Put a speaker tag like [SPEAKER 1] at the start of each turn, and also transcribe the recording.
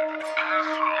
[SPEAKER 1] This